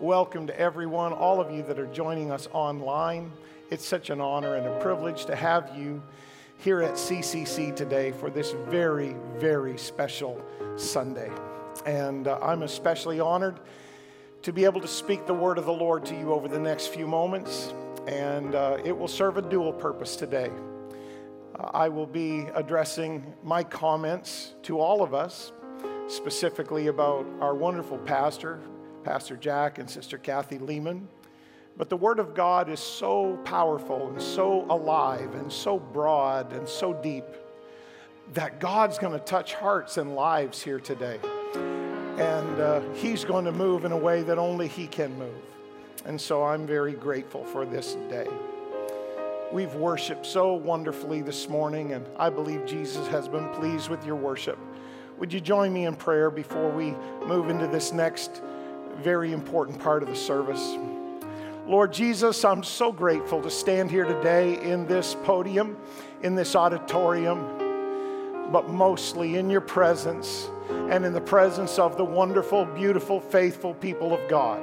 Welcome to everyone, all of you that are joining us online. It's such an honor and a privilege to have you here at CCC today for this very, very special Sunday. And uh, I'm especially honored to be able to speak the word of the Lord to you over the next few moments. And uh, it will serve a dual purpose today. Uh, I will be addressing my comments to all of us, specifically about our wonderful pastor, Pastor Jack and Sister Kathy Lehman. But the Word of God is so powerful and so alive and so broad and so deep that God's going to touch hearts and lives here today. And uh, He's going to move in a way that only He can move. And so I'm very grateful for this day. We've worshiped so wonderfully this morning, and I believe Jesus has been pleased with your worship. Would you join me in prayer before we move into this next very important part of the service? Lord Jesus, I'm so grateful to stand here today in this podium, in this auditorium, but mostly in your presence and in the presence of the wonderful, beautiful, faithful people of God.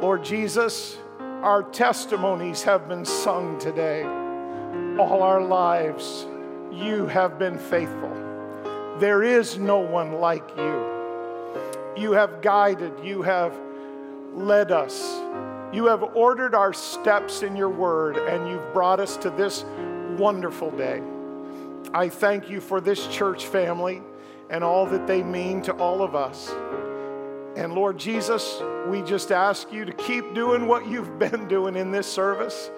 Lord Jesus, our testimonies have been sung today. All our lives, you have been faithful. There is no one like you. You have guided, you have led us you have ordered our steps in your word, and you've brought us to this wonderful day. I thank you for this church family and all that they mean to all of us. And Lord Jesus, we just ask you to keep doing what you've been doing in this service.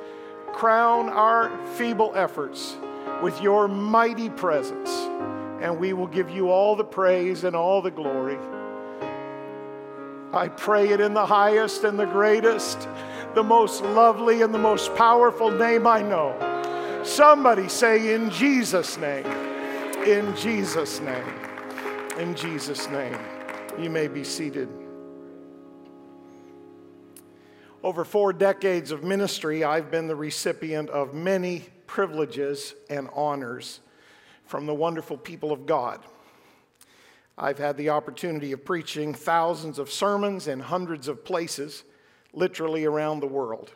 Crown our feeble efforts with your mighty presence, and we will give you all the praise and all the glory. I pray it in the highest and the greatest, the most lovely and the most powerful name I know. Somebody say, In Jesus' name. In Jesus' name. In Jesus' name. You may be seated. Over four decades of ministry, I've been the recipient of many privileges and honors from the wonderful people of God. I've had the opportunity of preaching thousands of sermons in hundreds of places, literally around the world.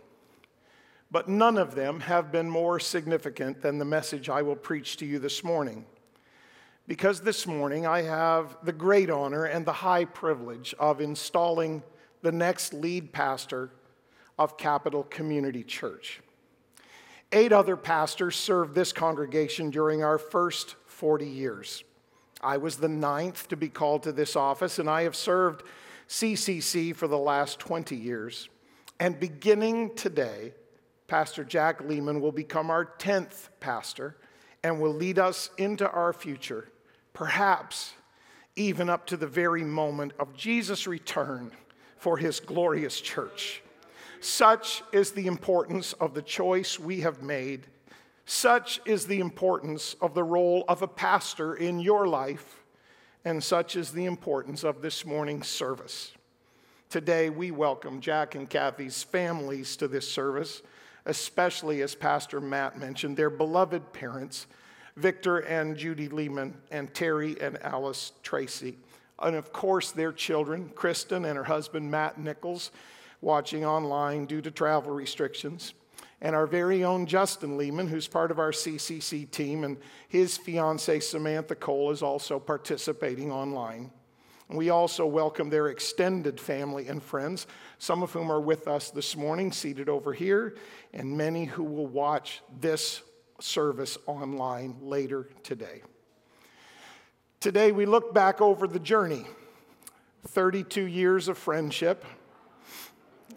But none of them have been more significant than the message I will preach to you this morning. Because this morning I have the great honor and the high privilege of installing the next lead pastor of Capital Community Church. Eight other pastors served this congregation during our first 40 years. I was the ninth to be called to this office, and I have served CCC for the last 20 years. And beginning today, Pastor Jack Lehman will become our 10th pastor and will lead us into our future, perhaps even up to the very moment of Jesus' return for his glorious church. Such is the importance of the choice we have made such is the importance of the role of a pastor in your life, and such is the importance of this morning's service. Today, we welcome Jack and Kathy's families to this service, especially as Pastor Matt mentioned, their beloved parents, Victor and Judy Lehman, and Terry and Alice Tracy. And of course, their children, Kristen and her husband, Matt Nichols, watching online due to travel restrictions and our very own Justin Lehman, who's part of our CCC team, and his fiancee Samantha Cole is also participating online. We also welcome their extended family and friends, some of whom are with us this morning, seated over here, and many who will watch this service online later today. Today, we look back over the journey 32 years of friendship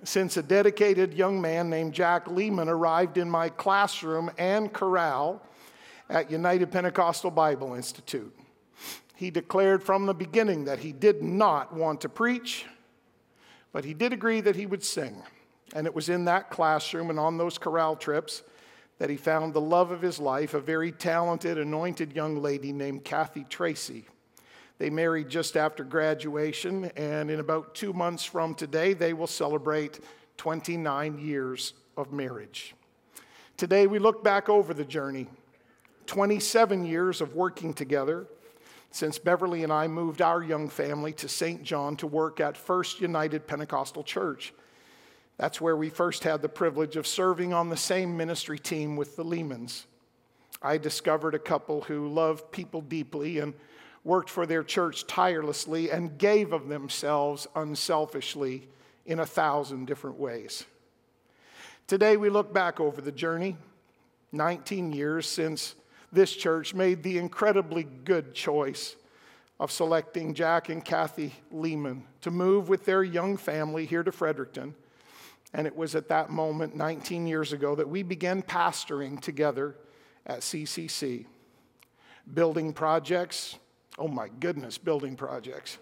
since a dedicated young man named Jack Lehman arrived in my classroom and chorale at United Pentecostal Bible Institute. He declared from the beginning that he did not want to preach, but he did agree that he would sing. And it was in that classroom and on those chorale trips that he found the love of his life, a very talented, anointed young lady named Kathy Tracy. They married just after graduation, and in about two months from today, they will celebrate 29 years of marriage. Today, we look back over the journey 27 years of working together, since Beverly and I moved our young family to St. John to work at First United Pentecostal Church. That's where we first had the privilege of serving on the same ministry team with the Lehmans. I discovered a couple who loved people deeply and worked for their church tirelessly and gave of themselves unselfishly in a thousand different ways. Today, we look back over the journey, 19 years since this church made the incredibly good choice of selecting Jack and Kathy Lehman to move with their young family here to Fredericton. And it was at that moment, 19 years ago, that we began pastoring together at CCC. Building projects, oh my goodness, building projects.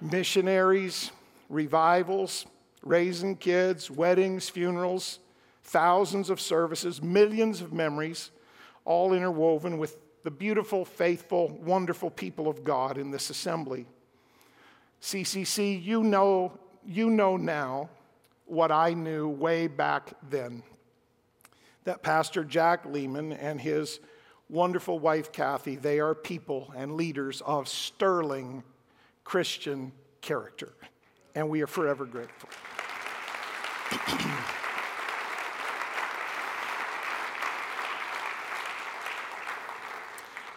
Missionaries, revivals, raising kids, weddings, funerals, thousands of services, millions of memories, all interwoven with the beautiful, faithful, wonderful people of God in this assembly. CCC, you know, you know now what I knew way back then that Pastor Jack Lehman and his wonderful wife Kathy, they are people and leaders of sterling Christian character. And we are forever grateful.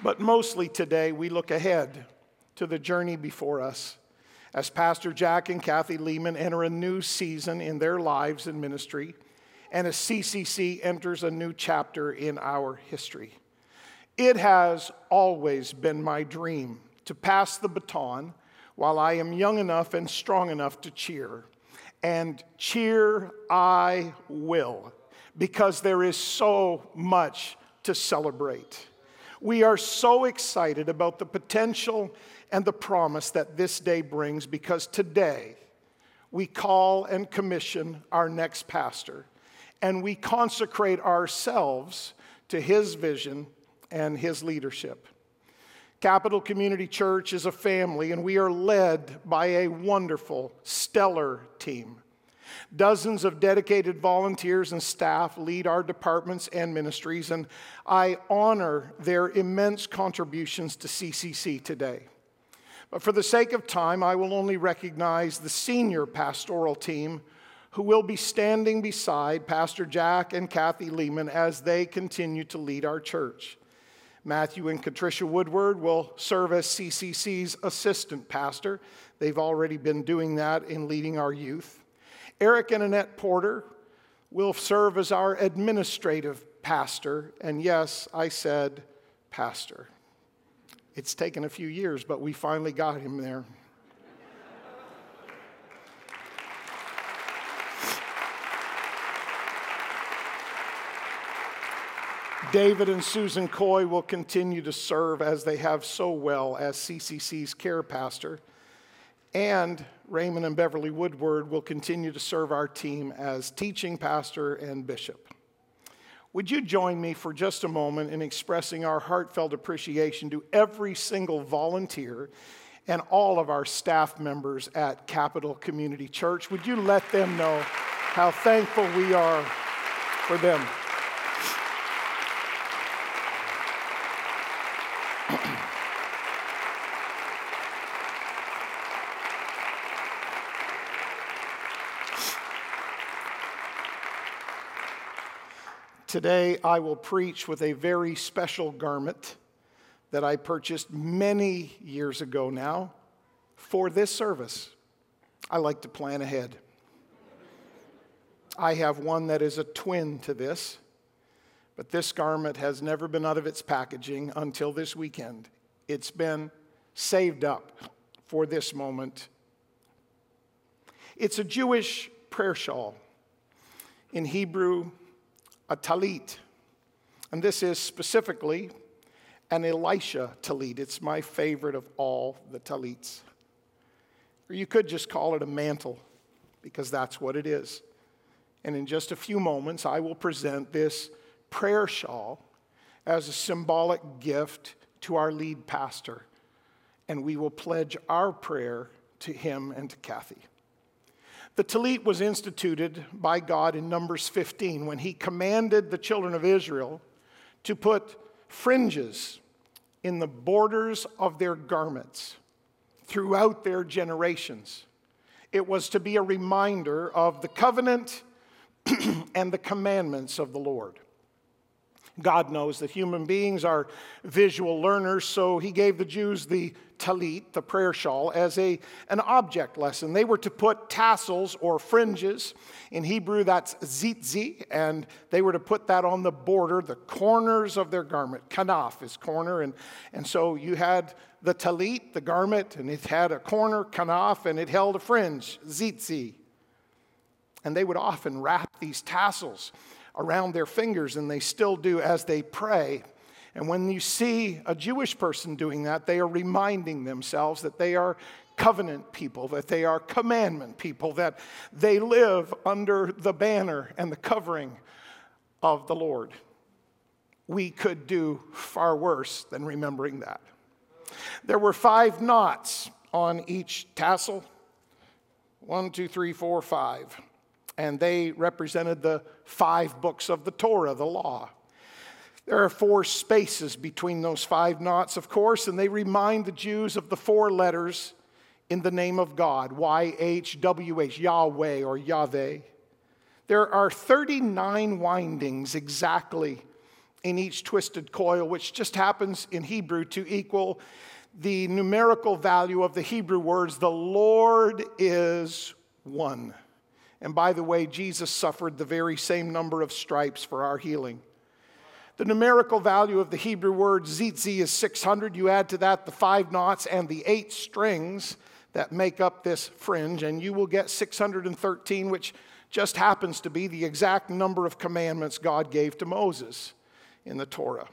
but mostly today, we look ahead to the journey before us as Pastor Jack and Kathy Lehman enter a new season in their lives and ministry, and as CCC enters a new chapter in our history. It has always been my dream to pass the baton while I am young enough and strong enough to cheer and cheer I will, because there is so much to celebrate. We are so excited about the potential and the promise that this day brings because today we call and commission our next pastor and we consecrate ourselves to his vision and his leadership. Capital Community Church is a family, and we are led by a wonderful, stellar team. Dozens of dedicated volunteers and staff lead our departments and ministries, and I honor their immense contributions to CCC today. But for the sake of time, I will only recognize the senior pastoral team who will be standing beside Pastor Jack and Kathy Lehman as they continue to lead our church. Matthew and Patricia Woodward will serve as CCC's assistant pastor. They've already been doing that in leading our youth. Eric and Annette Porter will serve as our administrative pastor. And yes, I said pastor. It's taken a few years, but we finally got him there. David and Susan Coy will continue to serve as they have so well as CCC's care pastor. And Raymond and Beverly Woodward will continue to serve our team as teaching pastor and bishop. Would you join me for just a moment in expressing our heartfelt appreciation to every single volunteer and all of our staff members at Capital Community Church? Would you let them know how thankful we are for them? Today, I will preach with a very special garment that I purchased many years ago now for this service. I like to plan ahead. I have one that is a twin to this, but this garment has never been out of its packaging until this weekend. It's been saved up for this moment. It's a Jewish prayer shawl. In Hebrew, a talit. And this is specifically an Elisha talit. It's my favorite of all the talits. Or you could just call it a mantle, because that's what it is. And in just a few moments, I will present this prayer shawl as a symbolic gift to our lead pastor. And we will pledge our prayer to him and to Kathy. The talit was instituted by God in Numbers 15 when he commanded the children of Israel to put fringes in the borders of their garments throughout their generations. It was to be a reminder of the covenant and the commandments of the Lord. God knows that human beings are visual learners, so he gave the Jews the talit, the prayer shawl, as a, an object lesson. They were to put tassels or fringes. In Hebrew, that's zitzi, and they were to put that on the border, the corners of their garment. Kanaf is corner, and, and so you had the talit, the garment, and it had a corner, kanaf, and it held a fringe, zitzi. And they would often wrap these tassels around their fingers, and they still do as they pray. And when you see a Jewish person doing that, they are reminding themselves that they are covenant people, that they are commandment people, that they live under the banner and the covering of the Lord. We could do far worse than remembering that. There were five knots on each tassel one, two, three, four, five and they represented the five books of the Torah, the law. There are four spaces between those five knots, of course, and they remind the Jews of the four letters in the name of God YHWH, Yahweh or Yahweh. There are 39 windings exactly in each twisted coil, which just happens in Hebrew to equal the numerical value of the Hebrew words, the Lord is one. And by the way, Jesus suffered the very same number of stripes for our healing. The numerical value of the Hebrew word zitzi is 600. You add to that the five knots and the eight strings that make up this fringe, and you will get 613, which just happens to be the exact number of commandments God gave to Moses in the Torah.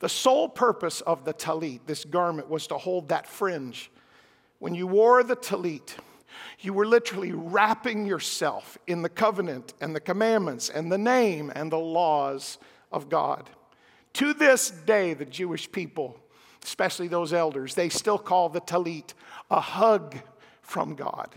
The sole purpose of the talit, this garment, was to hold that fringe. When you wore the talit, you were literally wrapping yourself in the covenant and the commandments and the name and the laws of God. To this day, the Jewish people, especially those elders, they still call the talit a hug from God.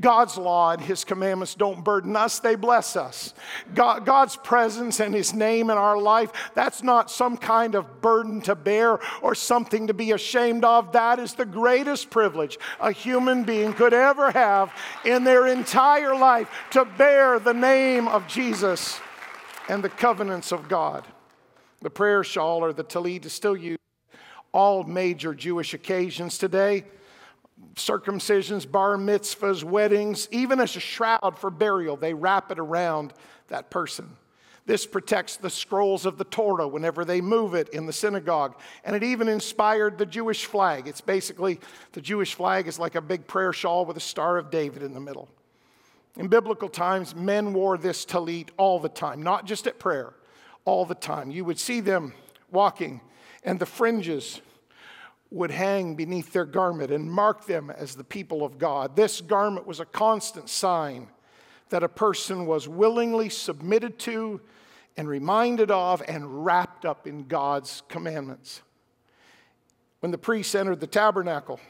God's law and His commandments don't burden us, they bless us. God, God's presence and His name in our life, that's not some kind of burden to bear or something to be ashamed of. That is the greatest privilege a human being could ever have in their entire life to bear the name of Jesus and the covenants of God. The prayer shawl or the talit is still used all major Jewish occasions today circumcisions, bar mitzvahs, weddings, even as a shroud for burial, they wrap it around that person. This protects the scrolls of the Torah whenever they move it in the synagogue. And it even inspired the Jewish flag. It's basically the Jewish flag is like a big prayer shawl with a Star of David in the middle. In biblical times, men wore this talit all the time, not just at prayer, all the time. You would see them walking, and the fringes would hang beneath their garment and mark them as the people of God. This garment was a constant sign that a person was willingly submitted to and reminded of and wrapped up in God's commandments. When the priests entered the tabernacle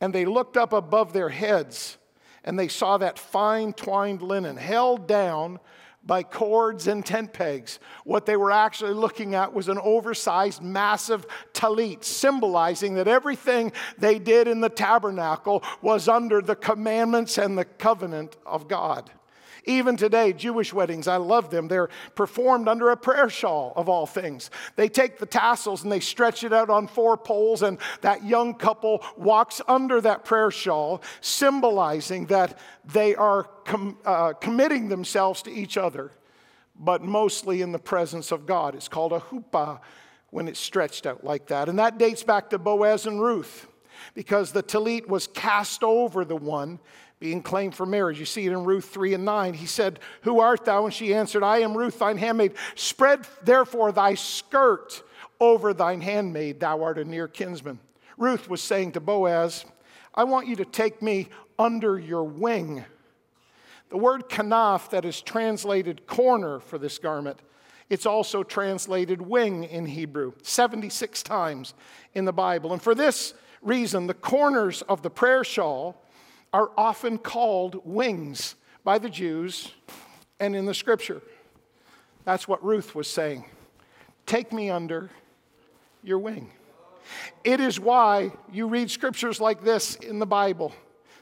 and they looked up above their heads and they saw that fine twined linen held down by cords and tent pegs. What they were actually looking at was an oversized, massive talit, symbolizing that everything they did in the tabernacle was under the commandments and the covenant of God. Even today, Jewish weddings, I love them. They're performed under a prayer shawl of all things. They take the tassels and they stretch it out on four poles, and that young couple walks under that prayer shawl, symbolizing that they are com- uh, committing themselves to each other, but mostly in the presence of God. It's called a huppah when it's stretched out like that. And that dates back to Boaz and Ruth because the talit was cast over the one being claimed for marriage. You see it in Ruth 3 and 9. He said, Who art thou? And she answered, I am Ruth, thine handmaid. Spread therefore thy skirt over thine handmaid, thou art a near kinsman. Ruth was saying to Boaz, I want you to take me under your wing. The word kanaf, that is translated corner for this garment, it's also translated wing in Hebrew, 76 times in the Bible. And for this reason, the corners of the prayer shawl are often called wings by the Jews and in the scripture. That's what Ruth was saying. Take me under your wing. It is why you read scriptures like this in the Bible.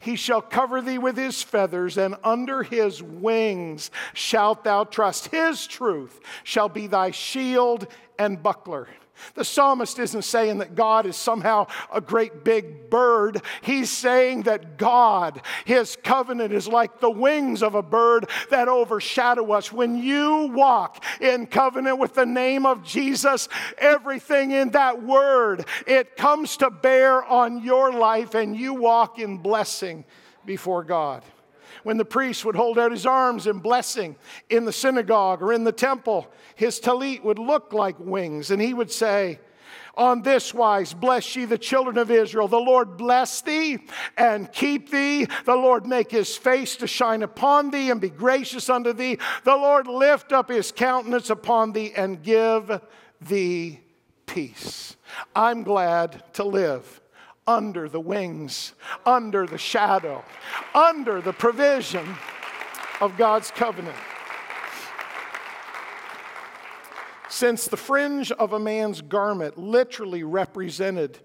He shall cover thee with his feathers, and under his wings shalt thou trust. His truth shall be thy shield and buckler. The psalmist isn't saying that God is somehow a great big bird. He's saying that God, His covenant, is like the wings of a bird that overshadow us. When you walk in covenant with the name of Jesus, everything in that word, it comes to bear on your life and you walk in blessing before God when the priest would hold out his arms in blessing in the synagogue or in the temple, his talit would look like wings, and he would say, on this wise, bless ye the children of Israel. The Lord bless thee and keep thee. The Lord make his face to shine upon thee and be gracious unto thee. The Lord lift up his countenance upon thee and give thee peace. I'm glad to live under the wings, under the shadow, under the provision of God's covenant. Since the fringe of a man's garment literally represented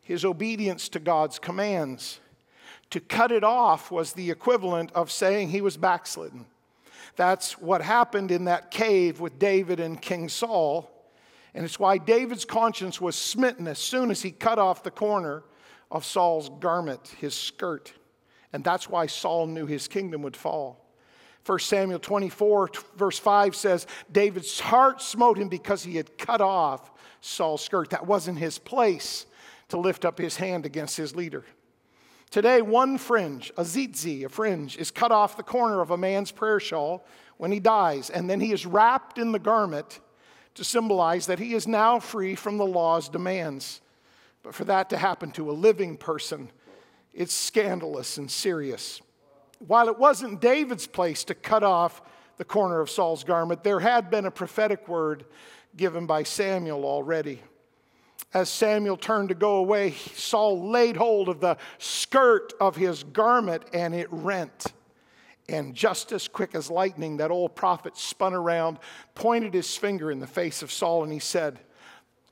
his obedience to God's commands, to cut it off was the equivalent of saying he was backslidden. That's what happened in that cave with David and King Saul. And it's why David's conscience was smitten as soon as he cut off the corner of Saul's garment, his skirt. And that's why Saul knew his kingdom would fall. 1 Samuel 24, verse 5 says, David's heart smote him because he had cut off Saul's skirt. That wasn't his place to lift up his hand against his leader. Today, one fringe, a tzitzi, a fringe, is cut off the corner of a man's prayer shawl when he dies, and then he is wrapped in the garment to symbolize that he is now free from the law's demands. But for that to happen to a living person, it's scandalous and serious. While it wasn't David's place to cut off the corner of Saul's garment, there had been a prophetic word given by Samuel already. As Samuel turned to go away, Saul laid hold of the skirt of his garment and it rent. And just as quick as lightning, that old prophet spun around, pointed his finger in the face of Saul, and he said,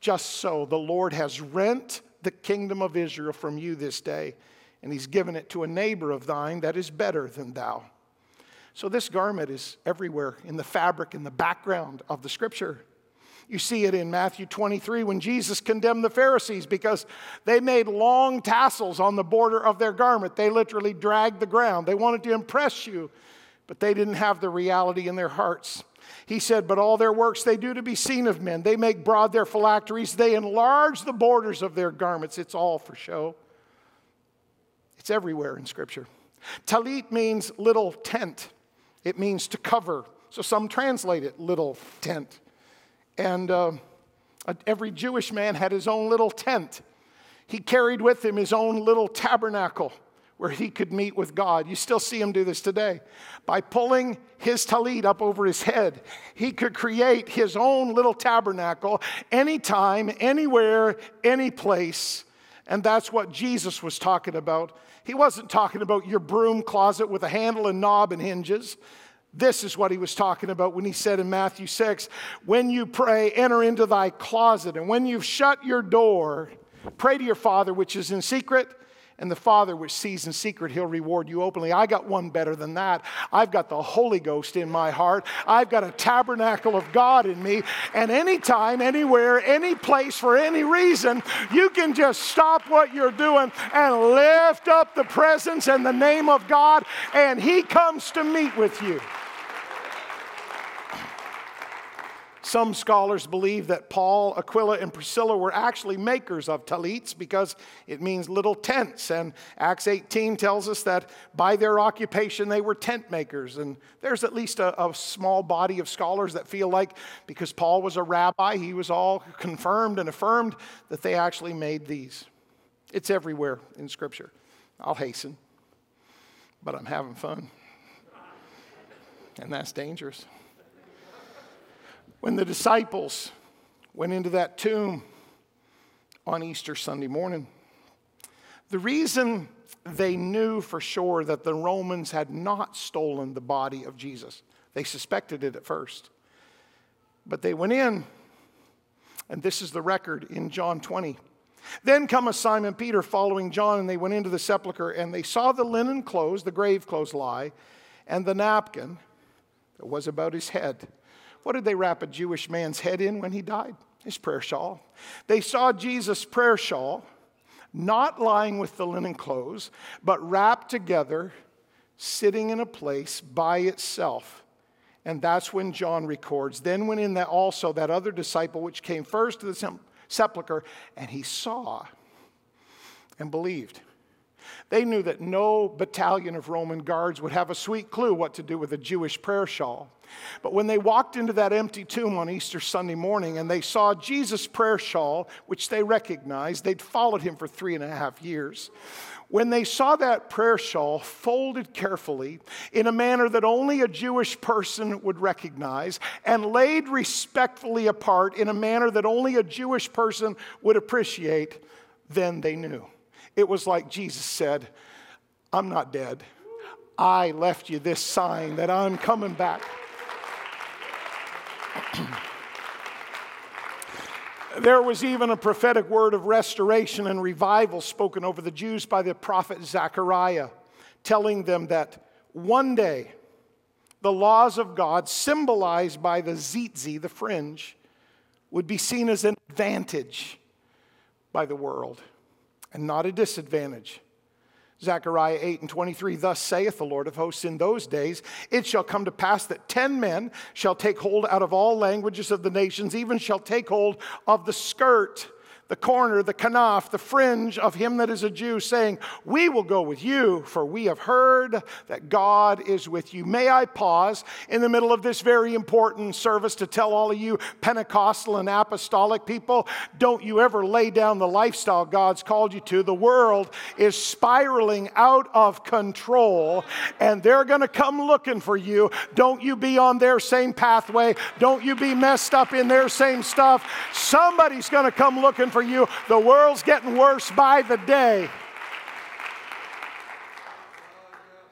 just so, the Lord has rent the kingdom of Israel from you this day, and he's given it to a neighbor of thine that is better than thou. So, this garment is everywhere in the fabric, in the background of the scripture. You see it in Matthew 23 when Jesus condemned the Pharisees because they made long tassels on the border of their garment. They literally dragged the ground. They wanted to impress you, but they didn't have the reality in their hearts. He said, But all their works they do to be seen of men. They make broad their phylacteries, they enlarge the borders of their garments. It's all for show. It's everywhere in Scripture. Talit means little tent, it means to cover. So some translate it little tent. And uh, every Jewish man had his own little tent. He carried with him his own little tabernacle where he could meet with God. You still see him do this today. By pulling his talit up over his head, he could create his own little tabernacle anytime, anywhere, any place. And that's what Jesus was talking about. He wasn't talking about your broom closet with a handle and knob and hinges. This is what he was talking about when he said in Matthew 6 When you pray, enter into thy closet, and when you've shut your door, pray to your Father which is in secret and the Father, which sees in secret, he'll reward you openly. I got one better than that. I've got the Holy Ghost in my heart. I've got a tabernacle of God in me. And anytime, anywhere, any place, for any reason, you can just stop what you're doing and lift up the presence and the name of God, and He comes to meet with you. Some scholars believe that Paul, Aquila, and Priscilla were actually makers of talits because it means little tents. And Acts 18 tells us that by their occupation they were tent makers. And there's at least a, a small body of scholars that feel like because Paul was a rabbi, he was all confirmed and affirmed that they actually made these. It's everywhere in Scripture. I'll hasten, but I'm having fun. And that's dangerous. When the disciples went into that tomb on Easter Sunday morning, the reason they knew for sure that the Romans had not stolen the body of Jesus, they suspected it at first. But they went in, and this is the record in John 20. Then cometh Simon Peter following John, and they went into the sepulchre, and they saw the linen clothes, the grave clothes lie, and the napkin that was about his head. What did they wrap a Jewish man's head in when he died? His prayer shawl. They saw Jesus' prayer shawl not lying with the linen clothes, but wrapped together, sitting in a place by itself. And that's when John records. Then went in that also that other disciple which came first to the sepulchre, and he saw and believed. They knew that no battalion of Roman guards would have a sweet clue what to do with a Jewish prayer shawl. But when they walked into that empty tomb on Easter Sunday morning and they saw Jesus' prayer shawl, which they recognized, they'd followed him for three and a half years. When they saw that prayer shawl folded carefully in a manner that only a Jewish person would recognize and laid respectfully apart in a manner that only a Jewish person would appreciate, then they knew. It was like Jesus said, I'm not dead. I left you this sign that I'm coming back. there was even a prophetic word of restoration and revival spoken over the Jews by the prophet Zechariah, telling them that one day the laws of God, symbolized by the tzitzit, the fringe, would be seen as an advantage by the world and not a disadvantage. Zechariah 8 and 23, thus saith the Lord of hosts, in those days it shall come to pass that ten men shall take hold out of all languages of the nations, even shall take hold of the skirt the corner, the kanaf, the fringe of him that is a Jew, saying, We will go with you, for we have heard that God is with you. May I pause in the middle of this very important service to tell all of you Pentecostal and apostolic people don't you ever lay down the lifestyle God's called you to. The world is spiraling out of control, and they're going to come looking for you. Don't you be on their same pathway, don't you be messed up in their same stuff. Somebody's going to come looking for you. The world's getting worse by the day.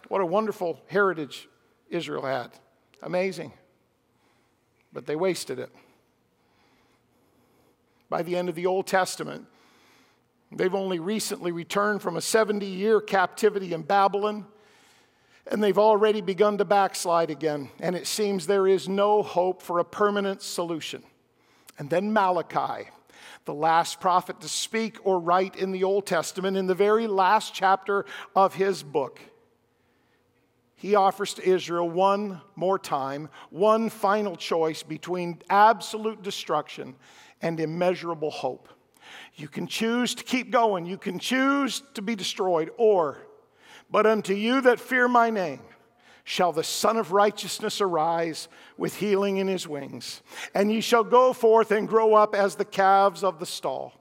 What a wonderful heritage Israel had. Amazing. But they wasted it. By the end of the Old Testament, they've only recently returned from a 70 year captivity in Babylon, and they've already begun to backslide again. And it seems there is no hope for a permanent solution. And then Malachi the last prophet to speak or write in the Old Testament, in the very last chapter of his book. He offers to Israel one more time, one final choice between absolute destruction and immeasurable hope. You can choose to keep going, you can choose to be destroyed, or, but unto you that fear my name, shall the Sun of Righteousness arise with healing in his wings. And ye shall go forth and grow up as the calves of the stall.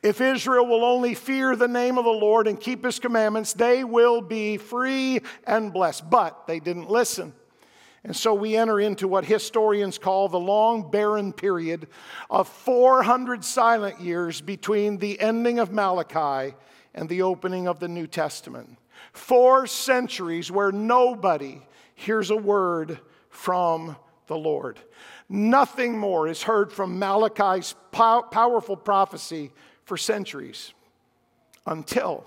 If Israel will only fear the name of the Lord and keep his commandments, they will be free and blessed. But they didn't listen. And so we enter into what historians call the long barren period of 400 silent years between the ending of Malachi and the opening of the New Testament. Four centuries where nobody hears a word from the Lord. Nothing more is heard from Malachi's pow- powerful prophecy for centuries until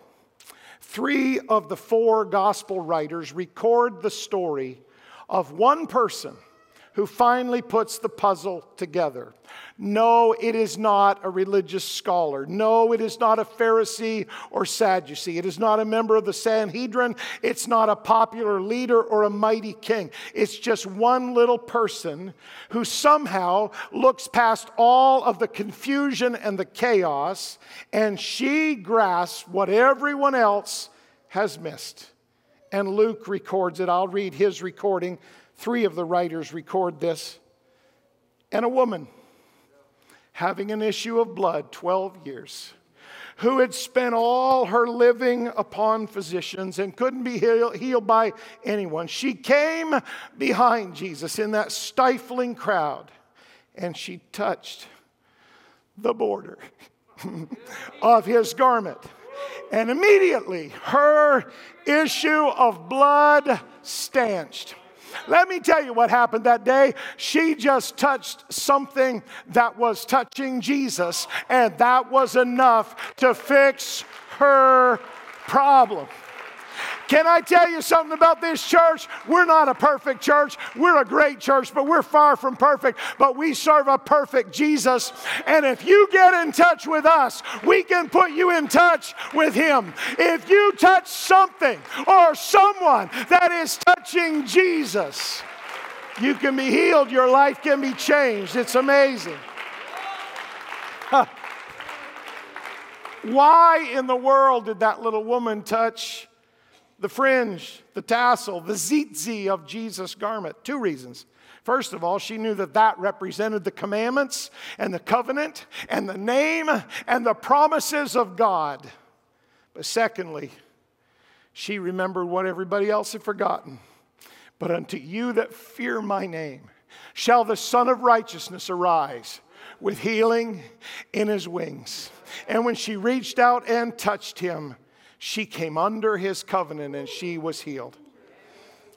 three of the four gospel writers record the story of one person who finally puts the puzzle together. No, it is not a religious scholar. No, it is not a Pharisee or Sadducee. It is not a member of the Sanhedrin. It's not a popular leader or a mighty king. It's just one little person who somehow looks past all of the confusion and the chaos, and she grasps what everyone else has missed. And Luke records it. I'll read his recording Three of the writers record this. And a woman having an issue of blood 12 years, who had spent all her living upon physicians and couldn't be healed by anyone. She came behind Jesus in that stifling crowd and she touched the border of his garment. And immediately her issue of blood stanched. Let me tell you what happened that day. She just touched something that was touching Jesus, and that was enough to fix her problem. Can I tell you something about this church? We're not a perfect church. We're a great church, but we're far from perfect. But we serve a perfect Jesus. And if you get in touch with us, we can put you in touch with Him. If you touch something or someone that is touching Jesus, you can be healed. Your life can be changed. It's amazing. Why in the world did that little woman touch the fringe, the tassel, the tzitzit of Jesus' garment. Two reasons. First of all, she knew that that represented the commandments and the covenant and the name and the promises of God. But secondly, she remembered what everybody else had forgotten. But unto you that fear my name shall the Sun of Righteousness arise with healing in his wings. And when she reached out and touched him, she came under his covenant and she was healed.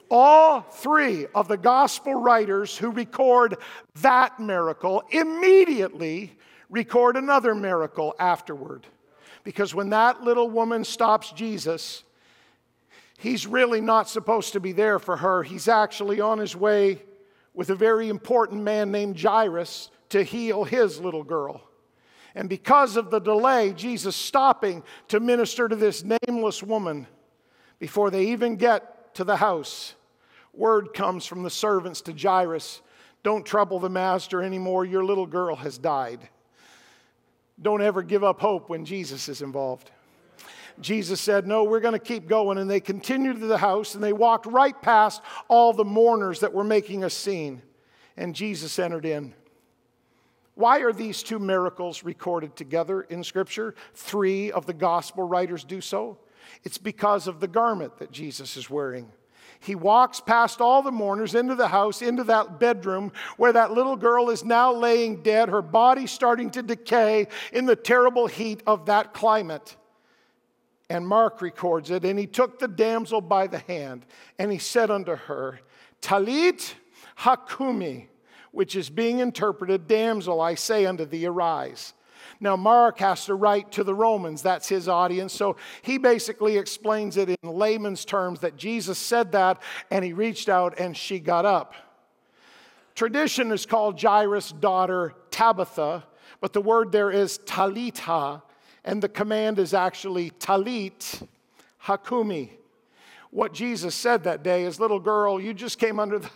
All three of the gospel writers who record that miracle immediately record another miracle afterward. Because when that little woman stops Jesus, he's really not supposed to be there for her. He's actually on his way with a very important man named Jairus to heal his little girl. And because of the delay, Jesus stopping to minister to this nameless woman before they even get to the house, word comes from the servants to Jairus Don't trouble the master anymore. Your little girl has died. Don't ever give up hope when Jesus is involved. Jesus said, No, we're going to keep going. And they continued to the house and they walked right past all the mourners that were making a scene. And Jesus entered in. Why are these two miracles recorded together in Scripture? Three of the gospel writers do so. It's because of the garment that Jesus is wearing. He walks past all the mourners into the house, into that bedroom where that little girl is now laying dead, her body starting to decay in the terrible heat of that climate. And Mark records it. And he took the damsel by the hand and he said unto her, Talit Hakumi, which is being interpreted, Damsel, I say unto thee, arise. Now, Mark has to write to the Romans, that's his audience. So he basically explains it in layman's terms that Jesus said that and he reached out and she got up. Tradition is called Jairus' daughter Tabitha, but the word there is Talita, and the command is actually Talit Hakumi. What Jesus said that day is, Little girl, you just came under the,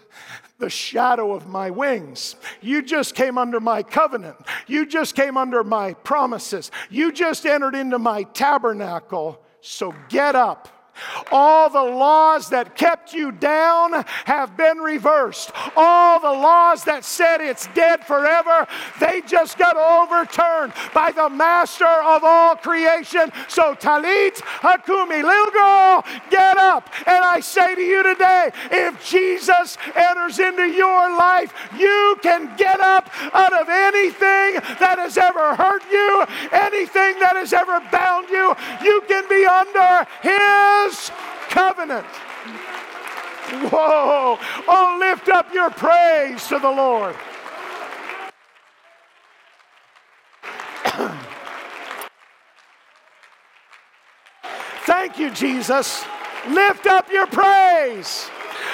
the shadow of my wings. You just came under my covenant. You just came under my promises. You just entered into my tabernacle. So get up all the laws that kept you down have been reversed. All the laws that said it's dead forever, they just got overturned by the master of all creation. So, Talit Hakumi, little girl, get up. And I say to you today, if Jesus enters into your life, you can get up out of anything that has ever hurt you, anything that has ever bound you. You can be under His his covenant. Whoa. Oh, lift up your praise to the Lord. Thank you, Jesus. Lift up your praise.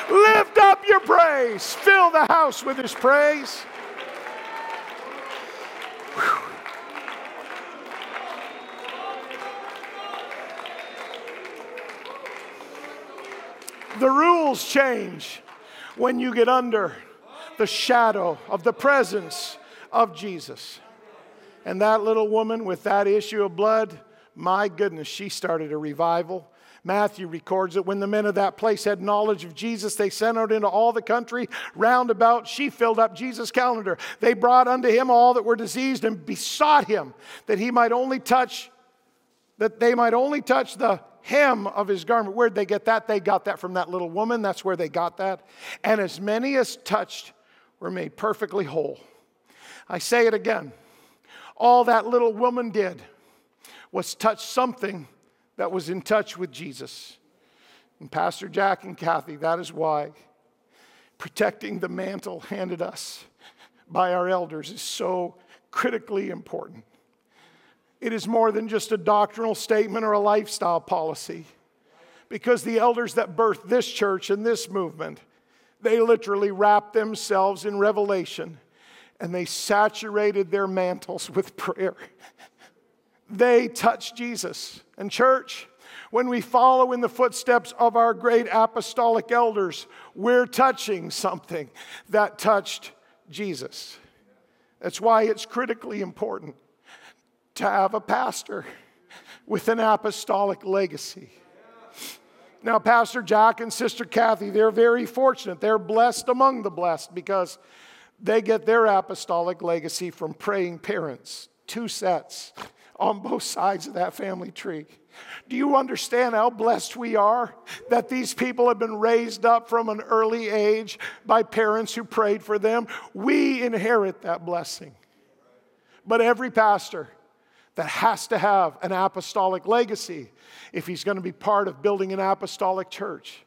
Lift up your praise. Fill the house with his praise. The rules change when you get under the shadow of the presence of Jesus. And that little woman with that issue of blood, my goodness, she started a revival. Matthew records that when the men of that place had knowledge of Jesus, they sent out into all the country round about. She filled up Jesus' calendar. They brought unto him all that were diseased and besought him that he might only touch that they might only touch the hem of his garment. Where'd they get that? They got that from that little woman. That's where they got that. And as many as touched were made perfectly whole. I say it again. All that little woman did was touch something that was in touch with Jesus. And Pastor Jack and Kathy, that is why protecting the mantle handed us by our elders is so critically important. It is more than just a doctrinal statement or a lifestyle policy. Because the elders that birthed this church and this movement, they literally wrapped themselves in revelation and they saturated their mantles with prayer. They touched Jesus. And, church, when we follow in the footsteps of our great apostolic elders, we're touching something that touched Jesus. That's why it's critically important to have a pastor with an apostolic legacy. Now, Pastor Jack and Sister Kathy, they're very fortunate. They're blessed among the blessed because they get their apostolic legacy from praying parents, two sets on both sides of that family tree. Do you understand how blessed we are that these people have been raised up from an early age by parents who prayed for them? We inherit that blessing. But every pastor, that has to have an apostolic legacy if he's going to be part of building an apostolic church.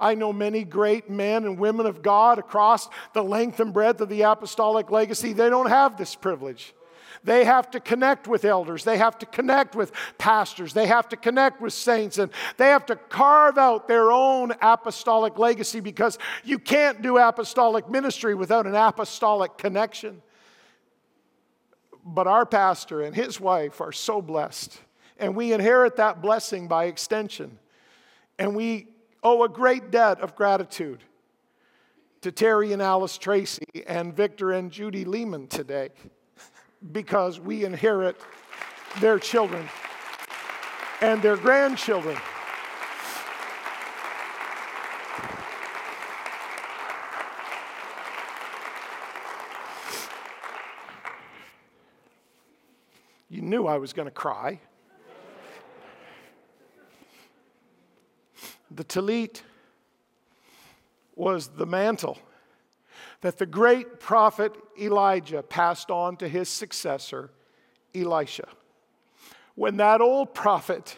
I know many great men and women of God across the length and breadth of the apostolic legacy. They don't have this privilege. They have to connect with elders. They have to connect with pastors. They have to connect with saints. And they have to carve out their own apostolic legacy because you can't do apostolic ministry without an apostolic connection. But our pastor and his wife are so blessed. And we inherit that blessing by extension. And we owe a great debt of gratitude to Terry and Alice Tracy and Victor and Judy Lehman today because we inherit their children and their grandchildren. Knew I was going to cry. The talit was the mantle that the great prophet Elijah passed on to his successor, Elisha. When that old prophet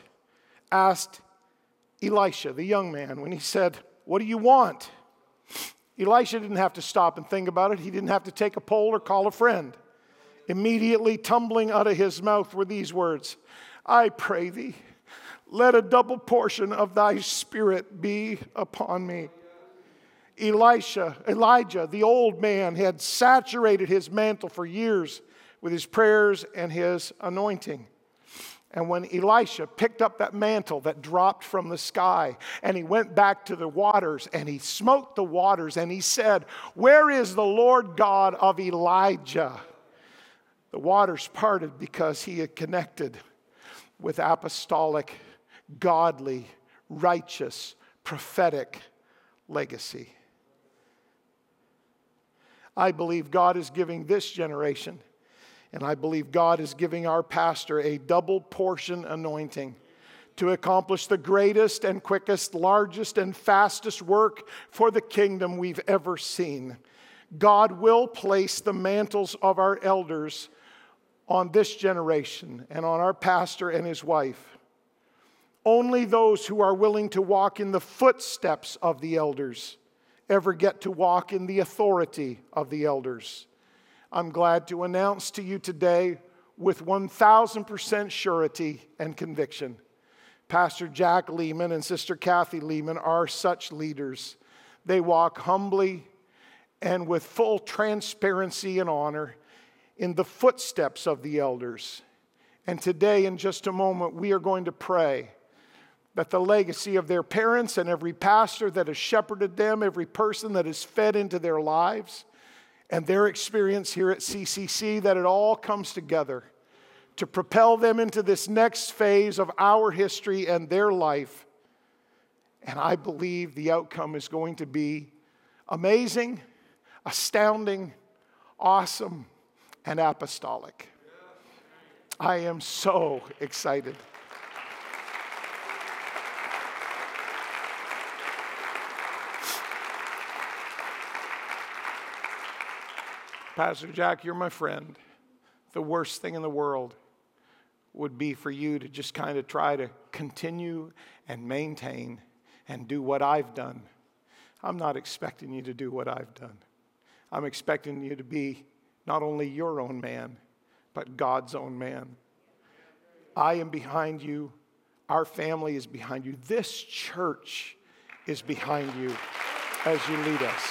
asked Elisha, the young man, when he said, What do you want? Elisha didn't have to stop and think about it. He didn't have to take a poll or call a friend. Immediately tumbling out of his mouth were these words I pray thee, let a double portion of thy spirit be upon me. Elisha, Elijah, the old man, had saturated his mantle for years with his prayers and his anointing. And when Elisha picked up that mantle that dropped from the sky and he went back to the waters and he smote the waters and he said, Where is the Lord God of Elijah? The waters parted because he had connected with apostolic, godly, righteous, prophetic legacy. I believe God is giving this generation, and I believe God is giving our pastor a double portion anointing to accomplish the greatest and quickest, largest and fastest work for the kingdom we've ever seen. God will place the mantles of our elders on this generation and on our pastor and his wife. Only those who are willing to walk in the footsteps of the elders ever get to walk in the authority of the elders. I'm glad to announce to you today with 1000% surety and conviction. Pastor Jack Lehman and Sister Kathy Lehman are such leaders. They walk humbly and with full transparency and honor in the footsteps of the elders. And today, in just a moment, we are going to pray that the legacy of their parents and every pastor that has shepherded them, every person that has fed into their lives, and their experience here at CCC, that it all comes together to propel them into this next phase of our history and their life. And I believe the outcome is going to be amazing, astounding, awesome, and apostolic. I am so excited. Pastor Jack, you're my friend. The worst thing in the world would be for you to just kind of try to continue and maintain and do what I've done. I'm not expecting you to do what I've done. I'm expecting you to be not only your own man, but God's own man. I am behind you. Our family is behind you. This church is behind you as you lead us.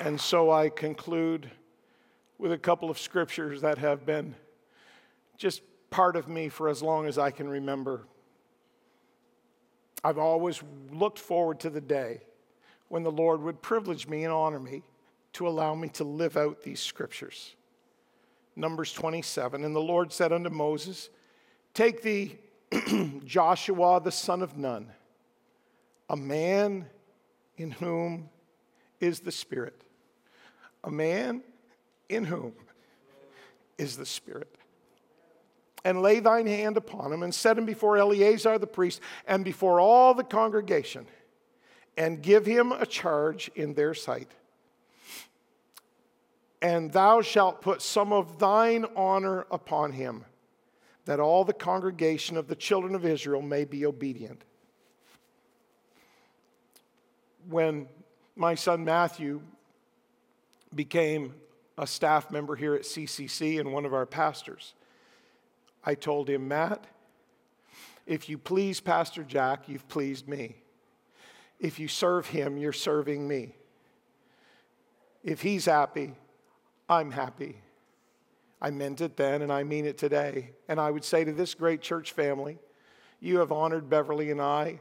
And so I conclude with a couple of scriptures that have been just part of me for as long as I can remember. I've always looked forward to the day when the Lord would privilege me and honor me to allow me to live out these scriptures. Numbers 27 And the Lord said unto Moses, Take thee Joshua the son of Nun, a man in whom is the Spirit, a man in whom is the Spirit. And lay thine hand upon him, and set him before Eleazar the priest, and before all the congregation, and give him a charge in their sight. And thou shalt put some of thine honor upon him, that all the congregation of the children of Israel may be obedient. When my son Matthew became a staff member here at CCC and one of our pastors. I told him, Matt, if you please Pastor Jack, you've pleased me. If you serve him, you're serving me. If he's happy, I'm happy. I meant it then and I mean it today. And I would say to this great church family, you have honored Beverly and I,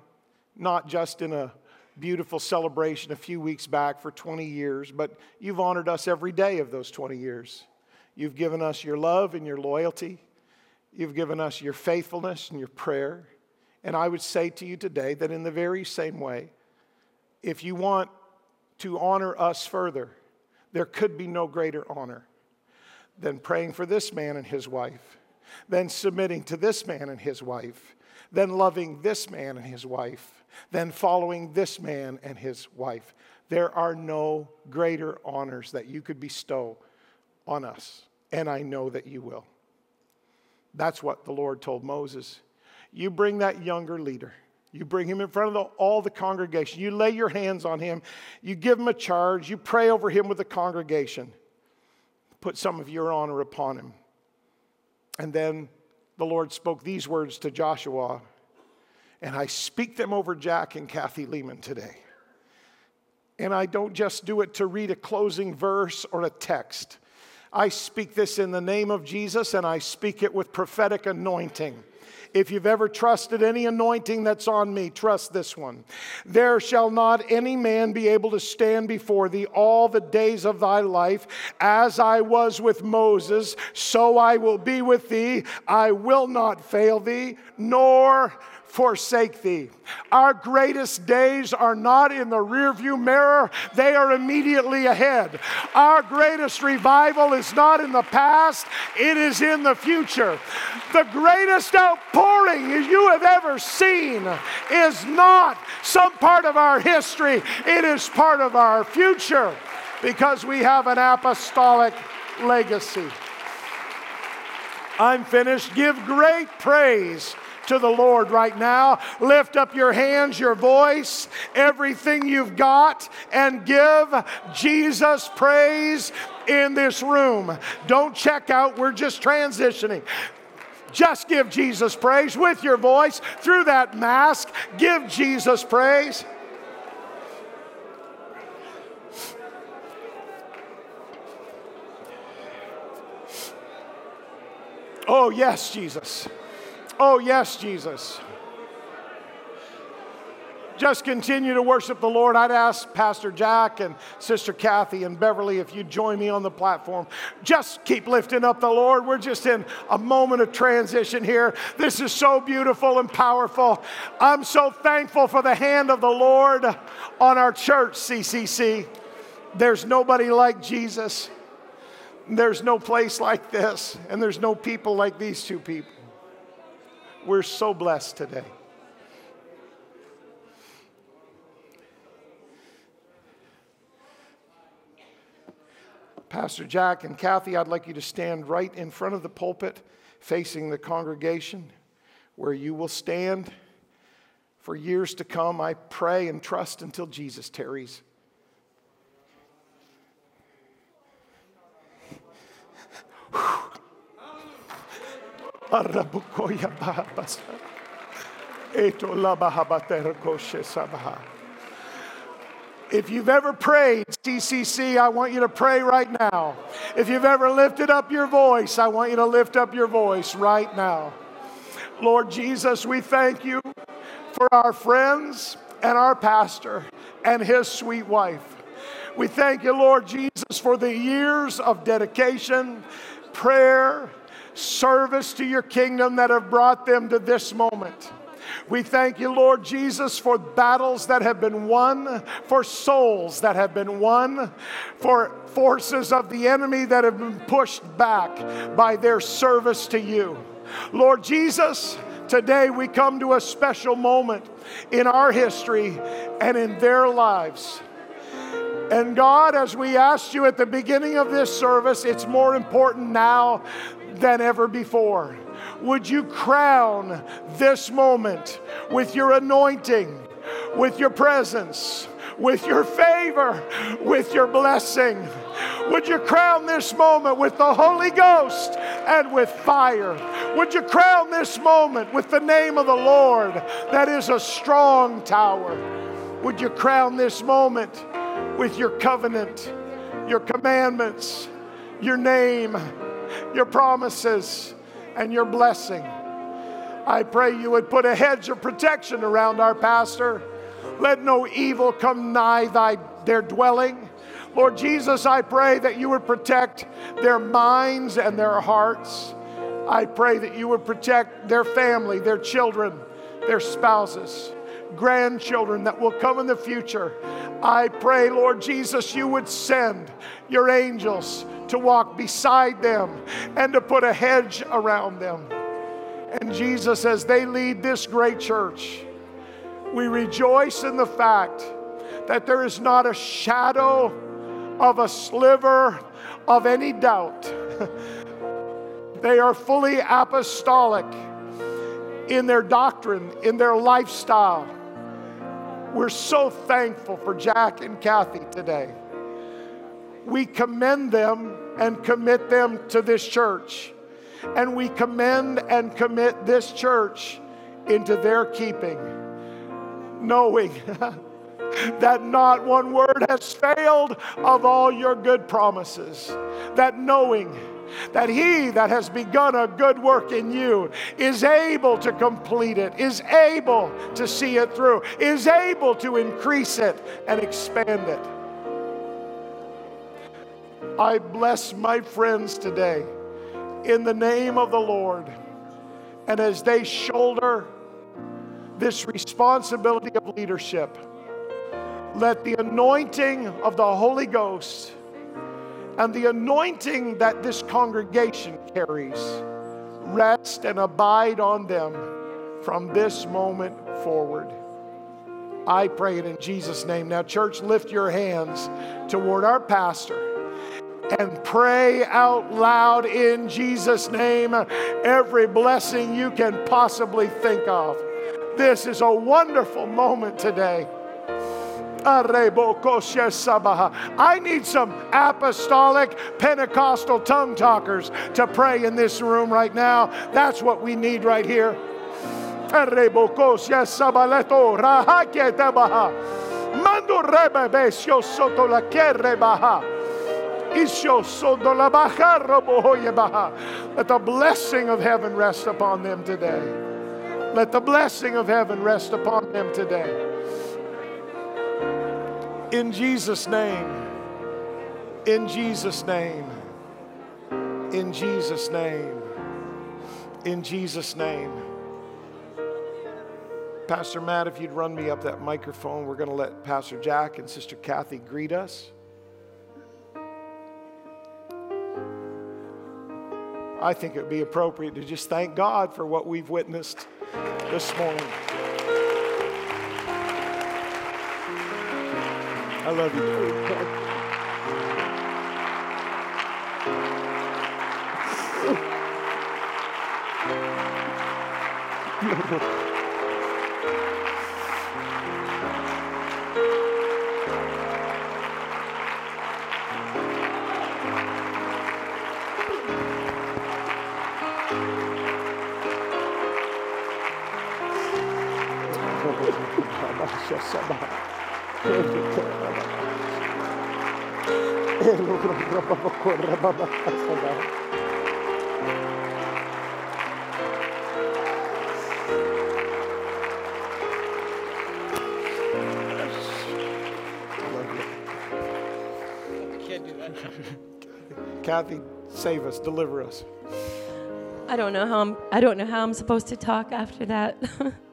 not just in a beautiful celebration a few weeks back for 20 years, but you've honored us every day of those 20 years. You've given us your love and your loyalty. You've given us your faithfulness and your prayer. And I would say to you today that in the very same way, if you want to honor us further, there could be no greater honor than praying for this man and his wife, than submitting to this man and his wife, than loving this man and his wife than following this man and his wife. There are no greater honors that you could bestow on us, and I know that you will. That's what the Lord told Moses. You bring that younger leader. You bring him in front of the, all the congregation. You lay your hands on him. You give him a charge. You pray over him with the congregation. Put some of your honor upon him. And then the Lord spoke these words to Joshua and I speak them over Jack and Kathy Lehman today. And I don't just do it to read a closing verse or a text. I speak this in the name of Jesus and I speak it with prophetic anointing. If you've ever trusted any anointing that's on me, trust this one. There shall not any man be able to stand before thee all the days of thy life. As I was with Moses, so I will be with thee. I will not fail thee, nor forsake thee. Our greatest days are not in the rearview mirror, they are immediately ahead. Our greatest revival is not in the past, it is in the future. The greatest outpouring you have ever seen is not some part of our history, it is part of our future because we have an apostolic legacy. I'm finished. Give great praise to the Lord right now. Lift up your hands, your voice, everything you've got, and give Jesus praise in this room. Don't check out, we're just transitioning. Just give Jesus praise with your voice through that mask. Give Jesus praise. Oh, yes, Jesus. Oh, yes, Jesus. Just continue to worship the Lord. I'd ask Pastor Jack and Sister Kathy and Beverly if you'd join me on the platform. Just keep lifting up the Lord. We're just in a moment of transition here. This is so beautiful and powerful. I'm so thankful for the hand of the Lord on our church, CCC. There's nobody like Jesus. There's no place like this, and there's no people like these two people. We're so blessed today. Pastor Jack and Kathy, I'd like you to stand right in front of the pulpit facing the congregation where you will stand for years to come. I pray and trust until Jesus tarries. If you've ever prayed CCC, I want you to pray right now. If you've ever lifted up your voice, I want you to lift up your voice right now. Lord Jesus, we thank you for our friends and our pastor and his sweet wife. We thank you, Lord Jesus, for the years of dedication, prayer, service to your kingdom that have brought them to this moment. We thank you, Lord Jesus, for battles that have been won, for souls that have been won, for forces of the enemy that have been pushed back by their service to you. Lord Jesus, today we come to a special moment in our history and in their lives. And God, as we asked you at the beginning of this service, it's more important now than ever before. Would you crown this moment with your anointing, with your presence, with your favor, with your blessing? Would you crown this moment with the Holy Ghost and with fire? Would you crown this moment with the name of the Lord that is a strong tower? Would you crown this moment with your covenant, your commandments, your name, your promises? and your blessing. I pray you would put a hedge of protection around our pastor. Let no evil come nigh thy, their dwelling. Lord Jesus, I pray that you would protect their minds and their hearts. I pray that you would protect their family, their children, their spouses, grandchildren that will come in the future. I pray, Lord Jesus, you would send your angels to walk beside them and to put a hedge around them. And Jesus, as they lead this great church, we rejoice in the fact that there is not a shadow of a sliver of any doubt. they are fully apostolic in their doctrine, in their lifestyle. We're so thankful for Jack and Kathy today we commend them and commit them to this church. And we commend and commit this church into their keeping, knowing that not one word has failed of all your good promises. That knowing that he that has begun a good work in you is able to complete it, is able to see it through, is able to increase it and expand it. I bless my friends today in the name of the Lord. And as they shoulder this responsibility of leadership, let the anointing of the Holy Ghost and the anointing that this congregation carries rest and abide on them from this moment forward. I pray it in Jesus' name. Now, church, lift your hands toward our pastor and pray out loud in Jesus' name every blessing you can possibly think of. This is a wonderful moment today. I need some apostolic Pentecostal tongue talkers to pray in this room right now. That's what we need right here. Mando rebe soto la. Let the blessing of heaven rest upon them today. Let the blessing of heaven rest upon them today. In Jesus' name. In Jesus' name. In Jesus' name. In Jesus' name. Pastor Matt, if you'd run me up that microphone, we're going to let Pastor Jack and Sister Kathy greet us. I think it would be appropriate to just thank God for what we've witnessed this morning. I love you. Kathy, save us, deliver us. I don't know how I'm I don't know how I'm supposed to talk after that.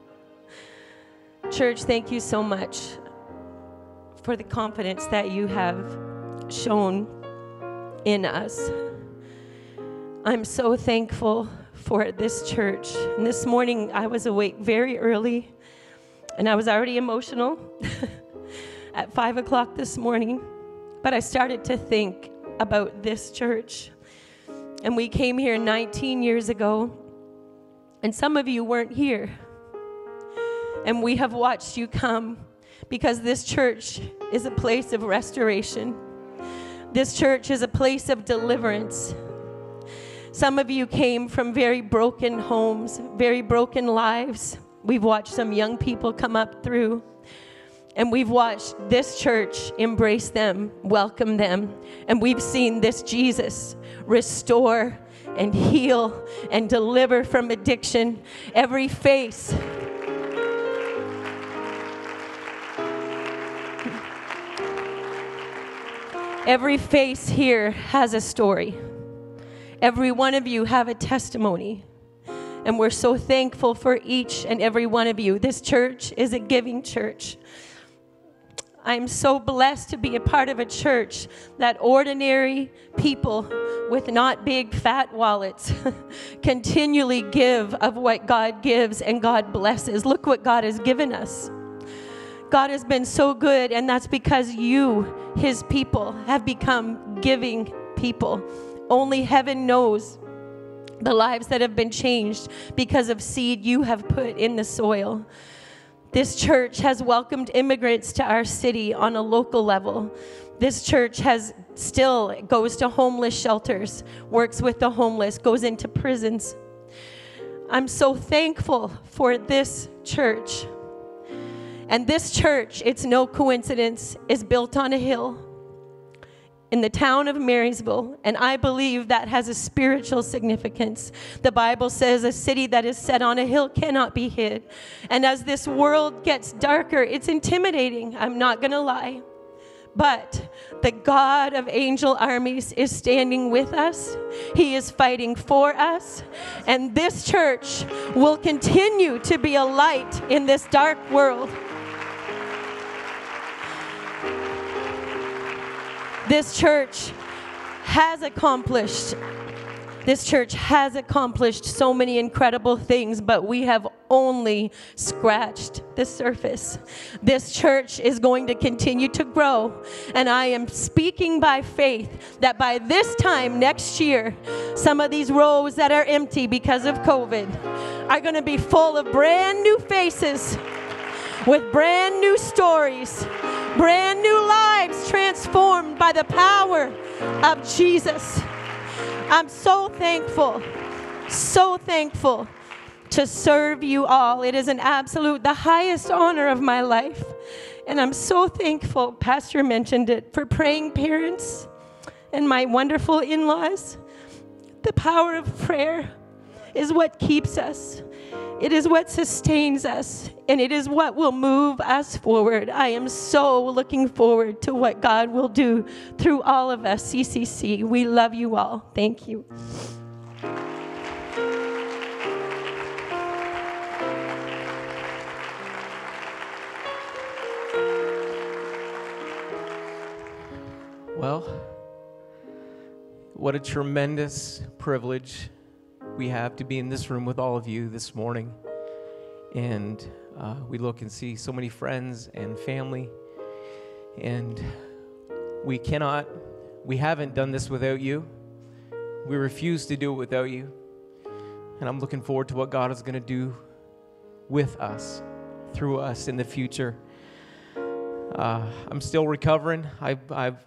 Church, thank you so much for the confidence that you have shown in us. I'm so thankful for this church. And this morning I was awake very early and I was already emotional at five o'clock this morning. But I started to think about this church. And we came here 19 years ago, and some of you weren't here. And we have watched you come because this church is a place of restoration. This church is a place of deliverance. Some of you came from very broken homes, very broken lives. We've watched some young people come up through. And we've watched this church embrace them, welcome them, and we've seen this Jesus restore and heal and deliver from addiction. Every face. Every face here has a story. Every one of you have a testimony. And we're so thankful for each and every one of you. This church is a giving church. I'm so blessed to be a part of a church that ordinary people with not big fat wallets continually give of what God gives and God blesses. Look what God has given us. God has been so good, and that's because you, His people, have become giving people. Only heaven knows the lives that have been changed because of seed you have put in the soil. This church has welcomed immigrants to our city on a local level. This church has still goes to homeless shelters, works with the homeless, goes into prisons. I'm so thankful for this church. And this church, it's no coincidence, is built on a hill in the town of Marysville, and I believe that has a spiritual significance. The Bible says a city that is set on a hill cannot be hid. And as this world gets darker, it's intimidating. I'm not going to lie. But the God of angel armies is standing with us. He is fighting for us. And this church will continue to be a light in this dark world. This church has accomplished this church has accomplished so many incredible things, but we have only scratched the surface. This church is going to continue to grow, and I am speaking by faith that by this time next year, some of these rows that are empty because of COVID are going to be full of brand new faces with brand new stories, brand new lives transformed by the power of Jesus. I'm so thankful, so thankful to serve you all. It is an absolute, the highest honor of my life. And I'm so thankful, Pastor mentioned it, for praying parents and my wonderful in laws. The power of prayer is what keeps us. It is what sustains us, and it is what will move us forward. I am so looking forward to what God will do through all of us, CCC. We love you all. Thank you. Well, what a tremendous privilege we have to be in this room with all of you this morning. And uh, we look and see so many friends and family. And we cannot, we haven't done this without you. We refuse to do it without you. And I'm looking forward to what God is going to do with us, through us in the future. Uh, I'm still recovering. I've, I've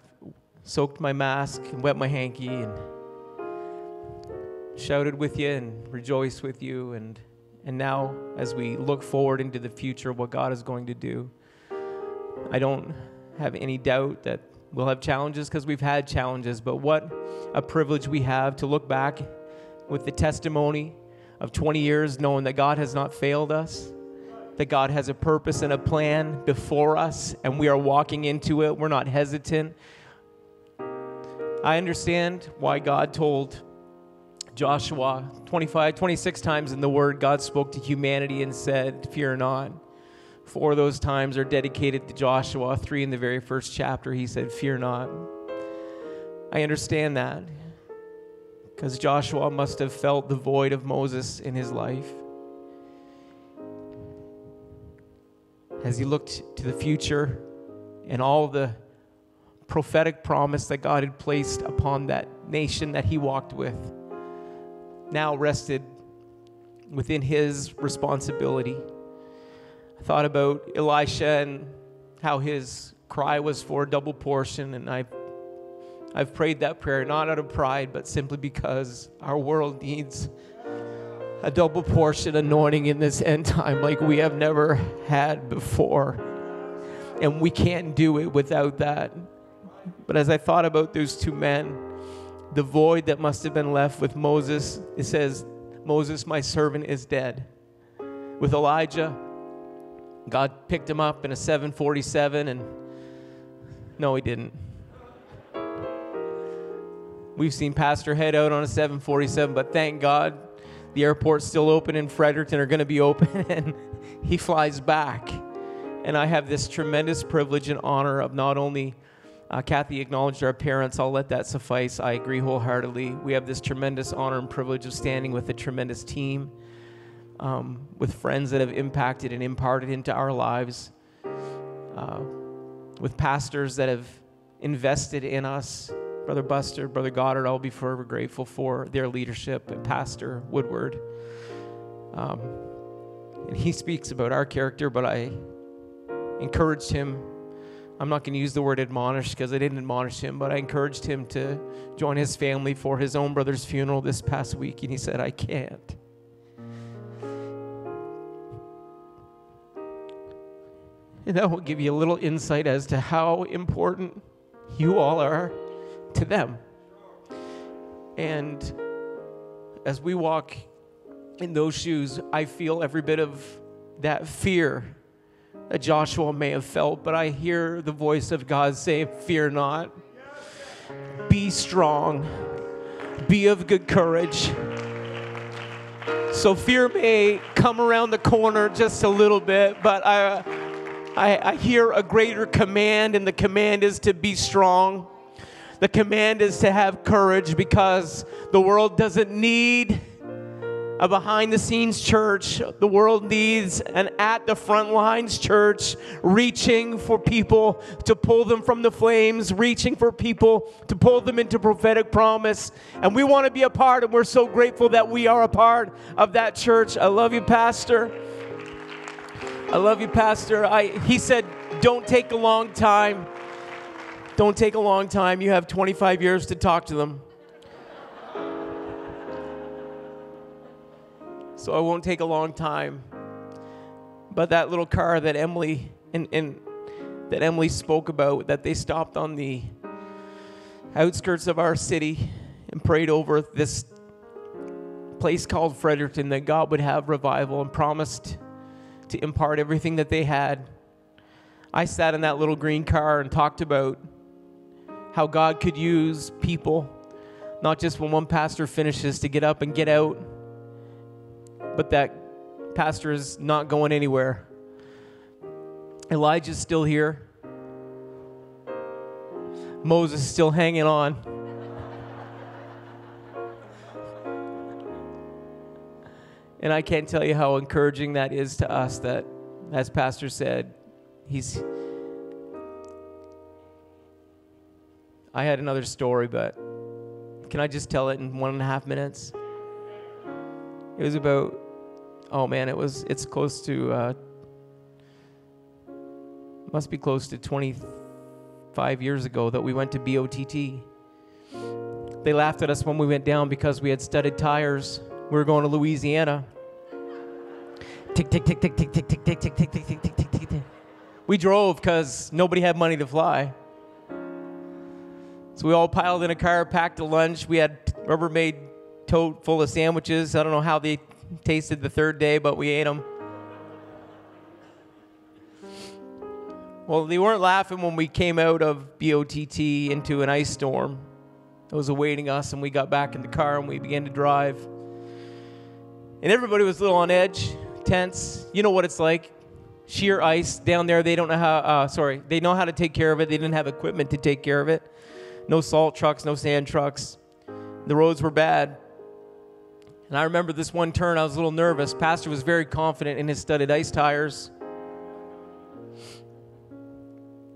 soaked my mask and wet my hanky and shouted with you and rejoiced with you. And, and now, as we look forward into the future, what God is going to do, I don't have any doubt that we'll have challenges because we've had challenges. But what a privilege we have to look back with the testimony of 20 years, knowing that God has not failed us, that God has a purpose and a plan before us, and we are walking into it. We're not hesitant. I understand why God told Joshua 25, 26 times in the Word, God spoke to humanity and said, Fear not. Four of those times are dedicated to Joshua. Three in the very first chapter, he said, Fear not. I understand that because Joshua must have felt the void of Moses in his life. As he looked to the future and all the prophetic promise that God had placed upon that nation that he walked with, now rested within his responsibility. I thought about Elisha and how his cry was for a double portion, and I've, I've prayed that prayer not out of pride, but simply because our world needs a double portion anointing in this end time like we have never had before. And we can't do it without that. But as I thought about those two men, the void that must have been left with Moses, it says, Moses, my servant, is dead. With Elijah, God picked him up in a 747, and no, he didn't. We've seen Pastor head out on a 747, but thank God the airport's still open in Fredericton, are going to be open, and he flies back. And I have this tremendous privilege and honor of not only uh, Kathy acknowledged our parents. I'll let that suffice. I agree wholeheartedly. We have this tremendous honor and privilege of standing with a tremendous team, um, with friends that have impacted and imparted into our lives, uh, with pastors that have invested in us. Brother Buster, Brother Goddard, I'll be forever grateful for their leadership, and Pastor Woodward. Um, and he speaks about our character, but I encouraged him I'm not going to use the word admonish because I didn't admonish him, but I encouraged him to join his family for his own brother's funeral this past week, and he said, I can't. And that will give you a little insight as to how important you all are to them. And as we walk in those shoes, I feel every bit of that fear that Joshua may have felt, but I hear the voice of God say, Fear not, be strong, be of good courage. So fear may come around the corner just a little bit, but I, I, I hear a greater command, and the command is to be strong. The command is to have courage because the world doesn't need a behind the scenes church. The world needs an at the front lines church, reaching for people to pull them from the flames, reaching for people to pull them into prophetic promise. And we want to be a part, and we're so grateful that we are a part of that church. I love you, Pastor. I love you, Pastor. I, he said, Don't take a long time. Don't take a long time. You have 25 years to talk to them. So I won't take a long time. But that little car that Emily and, and that Emily spoke about, that they stopped on the outskirts of our city and prayed over this place called Fredericton that God would have revival and promised to impart everything that they had. I sat in that little green car and talked about how God could use people, not just when one pastor finishes, to get up and get out but that pastor is not going anywhere. Elijah's still here. Moses is still hanging on. And I can't tell you how encouraging that is to us that, as Pastor said, he's. I had another story, but can I just tell it in one and a half minutes? It was about, oh man, it was, it's close to, uh, must be close to 25 years ago that we went to BOTT. They laughed at us when we went down because we had studded tires. We were going to Louisiana. Tick, tick, tick, tick, tick, tick, tick, tick, tick, tick, tick, tick, tick, tick, tick, tick. We drove because nobody had money to fly. So we all piled in a car, packed a lunch. We had Rubbermaid tote full of sandwiches. I don't know how they tasted the third day, but we ate them. Well, they weren't laughing when we came out of BOTT into an ice storm that was awaiting us, and we got back in the car and we began to drive. And everybody was a little on edge, tense. You know what it's like. Sheer ice down there. They don't know how, uh, sorry, they know how to take care of it. They didn't have equipment to take care of it. No salt trucks, no sand trucks. The roads were bad. And I remember this one turn, I was a little nervous. Pastor was very confident in his studded ice tires.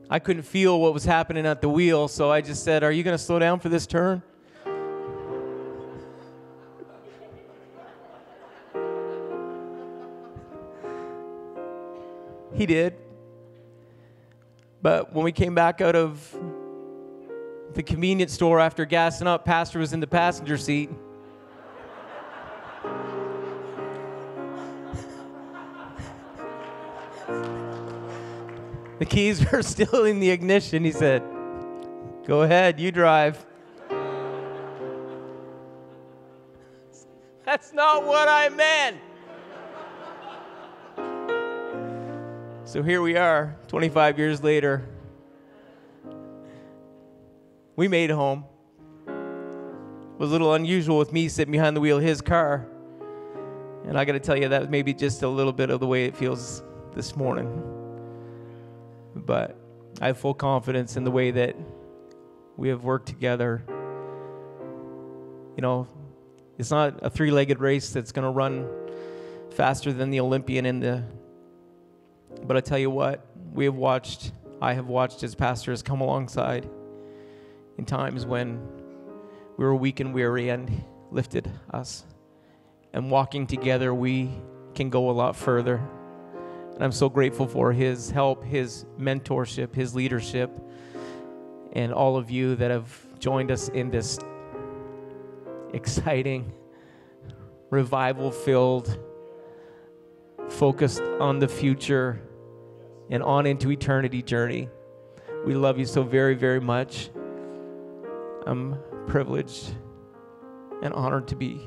I couldn't feel what was happening at the wheel, so I just said, Are you going to slow down for this turn? He did. But when we came back out of the convenience store after gassing up, Pastor was in the passenger seat. The keys were still in the ignition. He said, Go ahead, you drive. That's not what I meant. So here we are, 25 years later. We made home. It was a little unusual with me sitting behind the wheel of his car. And I got to tell you, that maybe just a little bit of the way it feels this morning. But I have full confidence in the way that we have worked together. You know, it's not a three legged race that's going to run faster than the Olympian in the. But I tell you what, we have watched, I have watched as pastors come alongside in times when we were weak and weary and lifted us. And walking together, we can go a lot further. And I'm so grateful for his help, his mentorship, his leadership, and all of you that have joined us in this exciting, revival filled, focused on the future and on into eternity journey. We love you so very, very much. I'm privileged and honored to be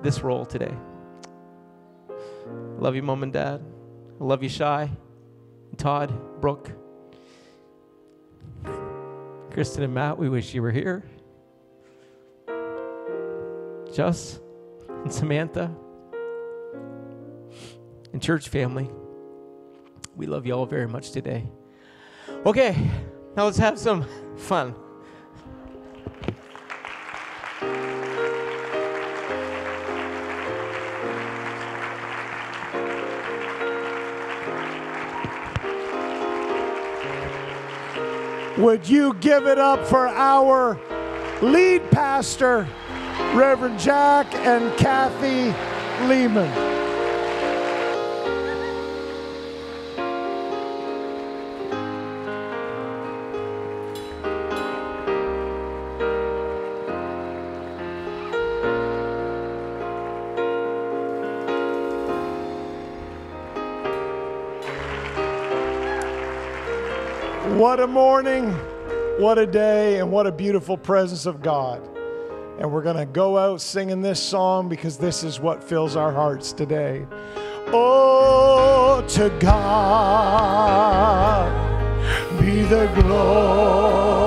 this role today. Love you, mom and dad. I love you, Shy, Todd, Brooke, Kristen, and Matt. We wish you were here. Just and Samantha and church family. We love you all very much today. Okay, now let's have some fun. Would you give it up for our lead pastor, Reverend Jack and Kathy Lehman? What a morning, what a day, and what a beautiful presence of God. And we're going to go out singing this song because this is what fills our hearts today. Oh, to God be the glory.